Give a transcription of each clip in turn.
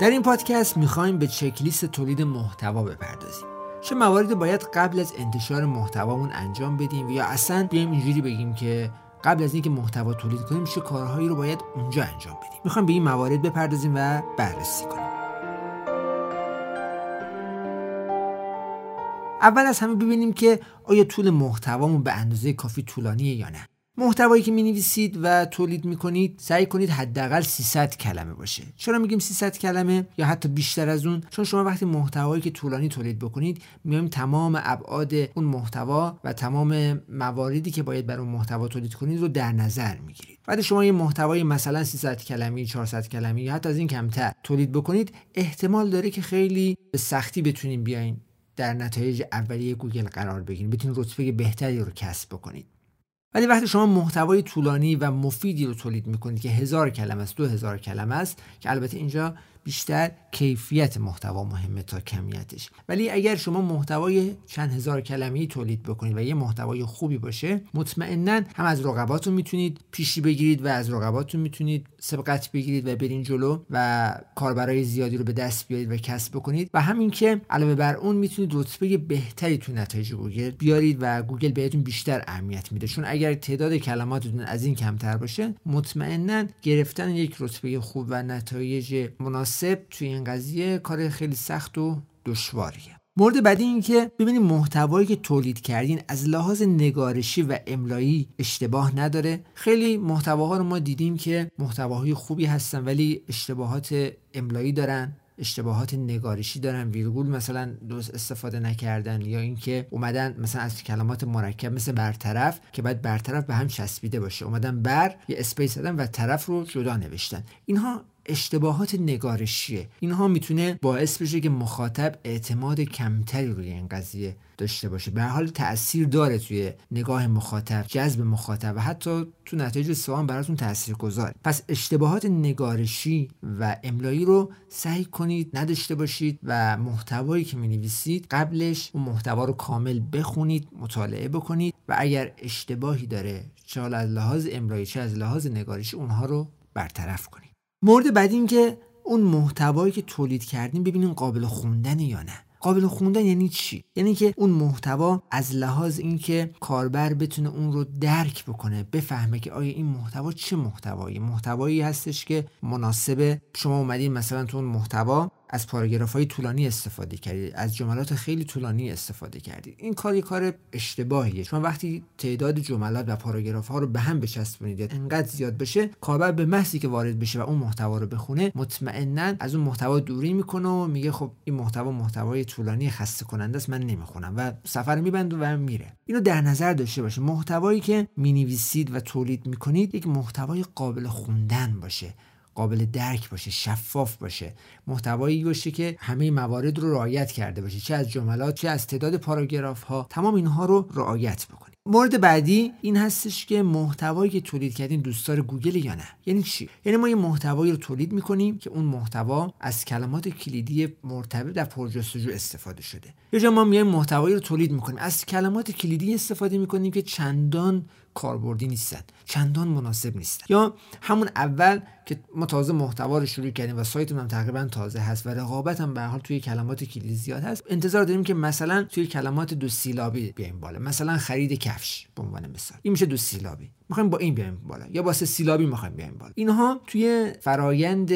در این پادکست می‌خوایم به چکلیست تولید محتوا بپردازیم. چه مواردی باید قبل از انتشار محتوامون انجام بدیم یا اصلا بیایم اینجوری بگیم که قبل از اینکه محتوا تولید کنیم چه کارهایی رو باید اونجا انجام بدیم. می‌خوایم به این موارد بپردازیم و بررسی کنیم. اول از همه ببینیم که آیا طول محتوامون به اندازه کافی طولانیه یا نه. محتوایی که می نویسید و تولید می کنید سعی کنید حداقل 300 کلمه باشه. چرا میگیم 300 کلمه؟ یا حتی بیشتر از اون؟ چون شما وقتی محتوایی که طولانی تولید بکنید میایم تمام ابعاد اون محتوا و تمام مواردی که باید برای اون محتوا تولید کنید رو در نظر می‌گیرید. بعد شما یه محتوای مثلا 300 کلمه 400 کلمه یا حتی از این کمتر تولید بکنید احتمال داره که خیلی به سختی بتونین بیاین در نتایج اولیه گوگل قرار بگیرید. بتونید رتبه بهتری رو کسب بکنید. ولی وقتی شما محتوای طولانی و مفیدی رو تولید می‌کنید که هزار کلمه است دو هزار کلمه است که البته اینجا بیشتر کیفیت محتوا مهمه تا کمیتش. ولی اگر شما محتوای چند هزار کلمه‌ای تولید بکنید و یه محتوای خوبی باشه مطمئنا هم از رقباتون می‌تونید پیشی بگیرید و از رقباتون می‌تونید سبقت بگیرید و برین جلو و کاربرای زیادی رو به دست بیارید و کسب بکنید. و همین که علاوه بر اون می‌تونید رتبه بهتری تو نتایج گوگل بیارید و گوگل بهتون بیشتر اهمیت میده. چون اگر تعداد کلماتتون از این کمتر باشه مطمئنا گرفتن یک رتبه خوب و نتایج مناسب توی این قضیه کار خیلی سخت و دشواریه. مورد بعدی این که ببینید محتوایی که تولید کردین از لحاظ نگارشی و املایی اشتباه نداره. خیلی محتواها رو ما دیدیم که محتواهای خوبی هستن ولی اشتباهات املایی دارن اشتباهات نگارشی دارن. ویرگول مثلا درست استفاده نکردن یا اینکه اومدن مثلا از کلمات مرکب مثل برطرف که باید برطرف به هم چسبیده باشه. اومدن بر یه space دادن و طرف رو جدا نوشتن. اینها اشتباهات نگارشیه. اینها می‌تونه باعث بشه که مخاطب اعتماد کمتری روی این قضیه داشته باشه. به حال تاثیر داره توی نگاه مخاطب جذب مخاطب و حتی تو نتایج سوام براتون تاثیر گذار پس اشتباهات نگارشی و املایی رو سعی کنید نداشته باشید و محتوایی که می قبلش اون محتوا رو کامل بخونید مطالعه بکنید و اگر اشتباهی داره چه از لحاظ املایی چه از لحاظ نگارشی اونها رو برطرف کنید. مورد بعدی این که اون محتوایی که تولید کردیم ببینیم قابل خوندن یا نه. قابل خوندن یعنی چی؟ یعنی که اون محتوا از لحاظ اینکه کاربر بتونه اون رو درک بکنه بفهمه که آیا این محتوا چه محتوایی؟ محتوایی هستش که مناسب شما اومدین مثلا تو اون محتوا از پاراگراف های طولانی استفاده کردید از جملات خیلی طولانی استفاده کردید این کار یه کار اشتباهیه. چون وقتی تعداد جملات و پاراگراف ها رو به هم بچسبونید انقدر زیاد بشه کاربر به محضی که وارد بشه و اون محتوا رو بخونه مطمئنا از اون محتوا دوری می‌کنه و میگه خب این محتوا محتوای طولانی خسته کننده است من نمی‌خونم و سفر میبنده و میره. اینو در نظر داشته باشه محتوایی که می‌نویسید و تولید می‌کنید یک محتوای قابل خوندن باشه. قابل درک باشه شفاف باشه. محتوایی باشه که همه موارد رو رعایت کرده باشه چه از جملات چه از تعداد پاراگراف ها تمام اینها رو رعایت بکنید مورد بعدی این هستش که محتوایی که تولید کردین دوستدار گوگل یا نه؟ یعنی چی؟ یعنی ما یه محتوایی رو تولید می‌کنیم که اون محتوا از کلمات کلیدی مرتبط در پرجستجو استفاده شده. یا جا ما میایم محتوایی رو تولید می‌کنیم. از کلمات کلیدی استفاده می‌کنیم که چندان کاربردی نیستن چندان مناسب نیستن. یا همون اول که ما تازه محتوا رو شروع کردیم و سایتمون هم تقریبا تازه هست و رقابت هم به حال توی کلمات کلیدی زیاد هست. انتظار داریم که مثلا توی کلمات دو سیلابی بیایم بالا. مثلا خرید کفش به عنوان مثال. این میشه دو سیلابی. می‌خوایم با این بیایم بالا. یا با سه سیلابی می‌خوایم بیایم بالا. اینها توی فرایند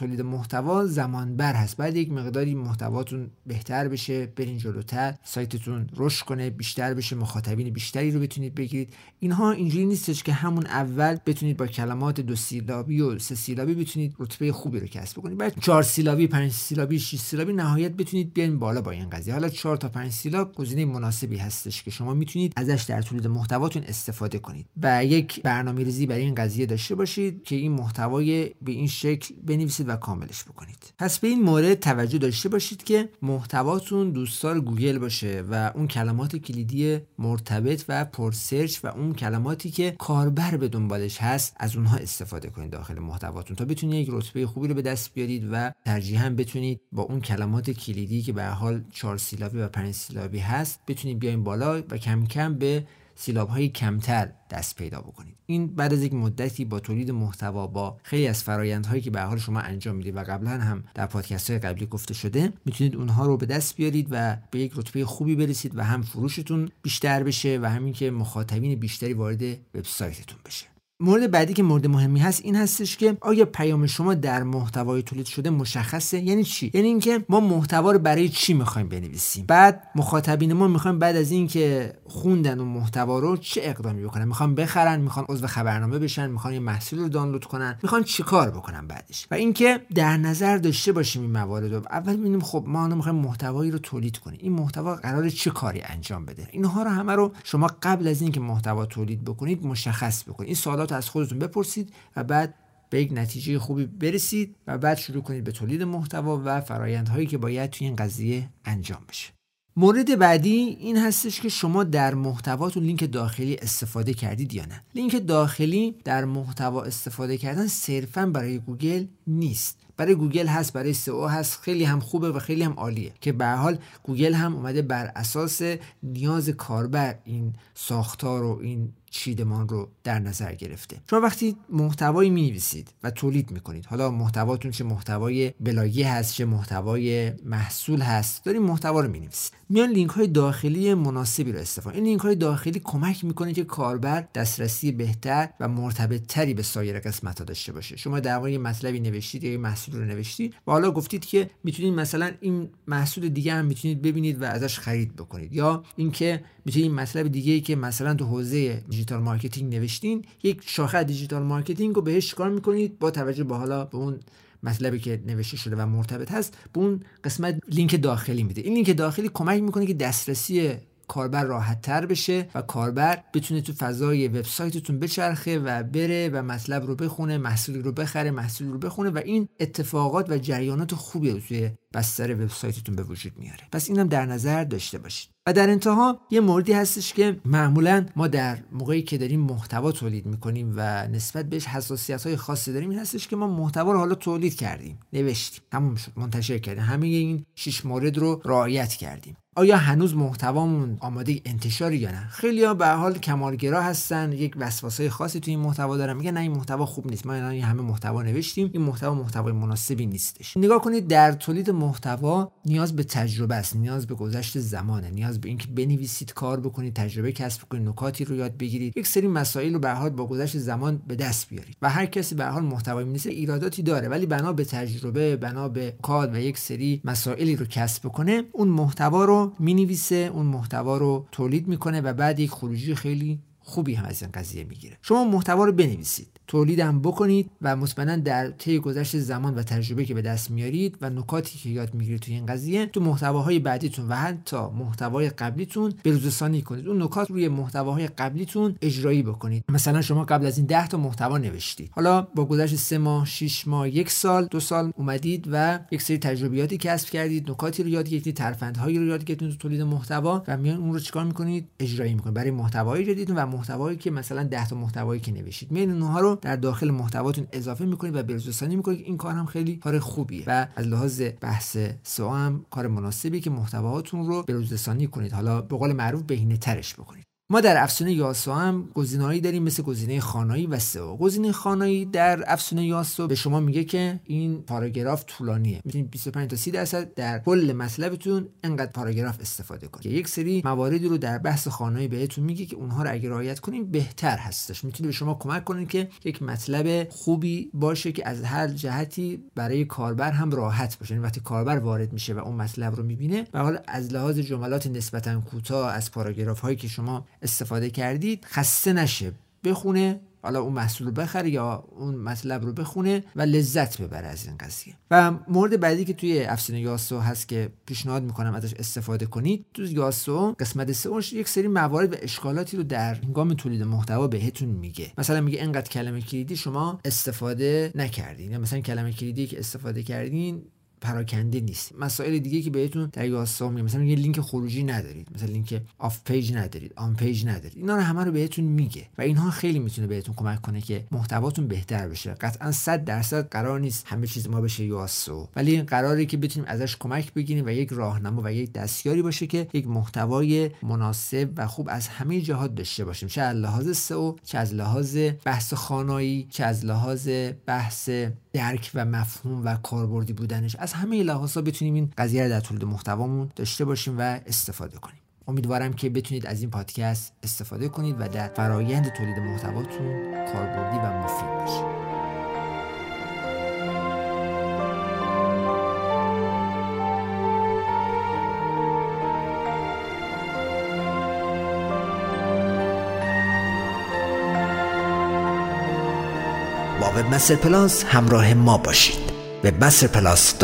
تولید محتوا زمان بر هست. بعد یک مقداری محتواتون بهتر بشه برین جلوتر سایتتون رشد کنه بیشتر بشه مخاطبین بیشتری رو بتونید بگیرید. اینها اینجوری نیستش که همون اول بتونید با کلمات دو سیلابی و سه سیلابی بتونید رتبه خوبی رو کسب بکنید. بعد چهار سیلابی پنج سیلابی شش سیلابی نهایت بتونید بیاین بالا با این قضیه. حالا چهار تا پنج سیلاب گزینه مناسبی هستش که شما می‌تونید ازش در تولید محتواتون استفاده کنید و یک برنامه‌ریزی برای این قضیه داشته باشید که این محتوای به این شکل بنویسید و کاملش بکنید. پس به این مورد توجه داشته باشید که محتواتون دوستدار گوگل باشه و اون کلمات کلیدی مرتبط و پرسرچ و اون کلماتی که کاربر به دنبالش هست از اونها استفاده کنید داخل محتواتون تا بتونید یک رتبه خوبی رو به دست بیارید و ترجیحاً بتونید با اون کلمات کلیدی که به حال چهار سیلابی و پنج سیلابی هست بتونید بیاین بالا و کم کم به سیلاب های کمتر دست پیدا بکنید. این بعد از یک مدتی با تولید محتوا با خیلی از فرایندهایی که به حال شما انجام می‌دید و قبلا هم در پادکست های قبلی گفته شده می‌تونید اونها رو به دست بیارید و به یک رتبه خوبی برسید و هم فروشتون بیشتر بشه و همین که مخاطبین بیشتری وارد وبسایتتون بشه. مورد بعدی که مورد مهمی هست این هستش که آیا پیام شما در محتوای تولید شده مشخصه؟ یعنی چی؟ یعنی اینکه ما محتوا رو برای چی می‌خوایم بنویسیم؟ بعد مخاطبین ما می‌خوایم بعد از اینکه خوندن اون محتوا رو چه اقدامی بکنن؟ می‌خوان بخرن؟ می‌خوان عضو خبرنامه بشن؟ می‌خوان یه محصول رو دانلود کنن؟ می‌خوان چیکار بکنن بعدش؟ و اینکه در نظر داشته باشیم این موارد رو. اول ببینیم خب ما می‌خوایم محتوایی رو تولید کنیم. این محتوا قرار چه کاری انجام بده؟ اینها رو همه رو شما قبل از اینکه محتوا تولید بکنید مشخص بکنید. این سوالات از خودتون بپرسید و بعد به یک نتیجه خوبی برسید و بعد شروع کنید به تولید محتوا و فرایندهایی که باید توی این قضیه انجام بشه. مورد بعدی این هستش که شما در محتواتون لینک داخلی استفاده کردید یا نه. لینک داخلی در محتوا استفاده کردن صرفا برای گوگل نیست. برای گوگل هست برای سئو هست خیلی هم خوبه و خیلی هم عالیه. که به حال گوگل هم اومده بر اساس نیاز کاربر این ساختار و این چیدمان رو در نظر گرفته. شما وقتی محتوایی می نویسید و تولید می‌کنید حالا محتواتون چه محتوای بلاگی هست چه محتوای محصول هست دارین محتوا رو می نویسید میان لینک های داخلی مناسبی رو استفاده این لینک های داخلی کمک می‌کنه که کاربر دسترسی بهتر و مرتبط تری به سایر قسمت ها داشته باشه. شما در مطلبی نوشتید یا رو نوشتید و حالا گفتید که می‌تونید مثلا این محصول دیگه هم می‌تونید ببینید و ازش خرید بکنید یا اینکه می‌تونید مطلب دیگه ای که مثلا تو حوزه دیجیتال مارکتینگ نوشتین یک شاخه دیجیتال مارکتینگ رو بهش کار می‌کنید؟ با توجه به حالا به اون مطلبی که نوشته شده و مرتبط هست به اون قسمت لینک داخلی میده. این لینک داخلی کمک می‌کنه که دسترسی کاربر راحت تر بشه و کاربر بتونه تو فضای وبسایتتون بچرخه و بره و مطلب رو بخونه محصول رو بخره محصول رو بخونه و این اتفاقات و جریانات خوبی رو توی بستر وبسایتتون به وجود میاره. پس اینم در نظر داشته باشید. و در انتها یه موردی هستش که معمولا ما در موقعی که داریم محتوا تولید می‌کنیم و نسبت بهش حساسیت های خاصی داریم این هستش که ما محتوا رو حالا تولید کردیم نوشتیم تموم شد منتشر کردیم همه این شش مورد رو رعایت کردیم. آیا هنوز محتوامون آماده انتشاری یا نه؟ خیلی ها به حال کمالگرا هستن. یک وسواسه خاصی توی این محتوا دارن. میگن نه این محتوا خوب نیست. ما این همه محتوا نوشتیم. این محتوا محتوای مناسبی نیستش. نگاه کنید در تولید محتوا نیاز به تجربه است. نیاز به گذشت زمانه. نیاز به اینکه بنویسید کار بکنید تجربه کسب کنید نکاتی رو یاد بگیرید. یک سری مسائل رو به حال با گذشت زمان به دست بیارید. و هر کسی به حال محتوای می‌نویسه ایراداتی داره. ولی بنا به تجربه بنا به کاد و یک سری مسائلی رو کسب کنه اون محتوا رو می‌نویسه اون محتوا رو تولید می‌کنه و بعد یک خروجی خیلی خوبی هم از این قضیه می‌گیره. شما محتوا رو بنویسید. تولیدم بکنید و مطمئنا در طی گذشت زمان و تجربه که به دست میارید و نکاتی که یاد می‌گیرید توی این قضیه تو محتواهای بعدیتون و حتی محتوای قبلیتون بروزرسانی کنید. اون نکات روی محتواهای قبلیتون اجرایی بکنید. مثلا شما قبل از این 10 تا محتوا نوشتید. حالا با گذشت سه ماه 6 ماه یک سال دو سال اومدید و یک سری تجربیاتی کسب کردید نکاتی رو یاد گرفتید ترفندهایی رو یاد گرفتید تو تولید محتوا و میان اون رو چیکار می‌کنید؟ اجرایی می‌کنید. برای محتوای جدیدتون و محتوایی که مثلا 10 تا محتوایی که نوشتید میان اونها رو در داخل محتواتون اضافه می‌کنید و بروزرسانی می‌کنید این کار هم خیلی کار خوبیه. و از لحاظ بحث سئو هم کار مناسبی که محتواتون رو بروزرسانی کنید. حالا به قول معروف بهینه ترش بکنید. ما در افسونه یاسو هم گزینه‌هایی داریم مثل گزینه خانایی و سئو گزینه خانایی در افسونه یاسو به شما میگه که این پاراگراف طولانیه. می‌تونید 25 تا 30 درصد در کل مطلبتون انقدر پاراگراف استفاده کنید. یک سری مواردی رو در بحث خانایی بهتون میگه که اونها رو اگه رعایت کنیم بهتر هستش. می‌تونه به شما کمک کنه که یک مطلب خوبی باشه که از هر جهتی برای کاربر هم راحت باشه. یعنی وقتی کاربر وارد میشه و اون مطلب رو می‌بینه و حالا از لحاظ جملات نسبتا کوتاه از پاراگراف هایی که شما استفاده کردید خسته نشه. بخونه حالا اون محصول رو بخره یا اون مطلب رو بخونه و لذت ببره از این قضیه. و مورد بعدی که توی افزونه Yoast SEO هست که پیشنهاد می‌کنم ازش استفاده کنید تو Yoast SEO قسمت سئوش یک سری موارد و اشکالاتی رو در هنگام تولید محتوا بهتون میگه. مثلا میگه اینقدر کلمه کلیدی شما استفاده نکردین. یا مثلا کلمه کلیدی که استفاده کردین پراکنده نیست. مسائل دیگه که بهتون در Yoast میگه مثلا یه لینک خروجی ندارید. مثلا لینک off page ندارید on page ندارید. اینا رو همه رو بهتون میگه و اینها خیلی می‌تونه بهتون کمک کنه که محتواتون بهتر بشه. قطعا 100 درصد قرار نیست همه چیز ما بشه یاسو ولی این قراره که بتونیم ازش کمک بگیریم و یک راهنما و یک دستیاری باشه که یک محتوای مناسب و خوب از همه جهات داشته باشیم. چه از لحاظ سئو چه از لحاظ بحث خانایی چه از لحاظ بحث درک و مفهوم و کاربردی بودنش. همه لحاظا بتونیم این قضیه در تولید محتوامون داشته باشیم و استفاده کنیم. امیدوارم که بتونید از این پادکست استفاده کنید و در فرایند تولید محتواتون کاربردی و مفید باشید با وب پلاس همراه ما باشید. وبمستر پلاس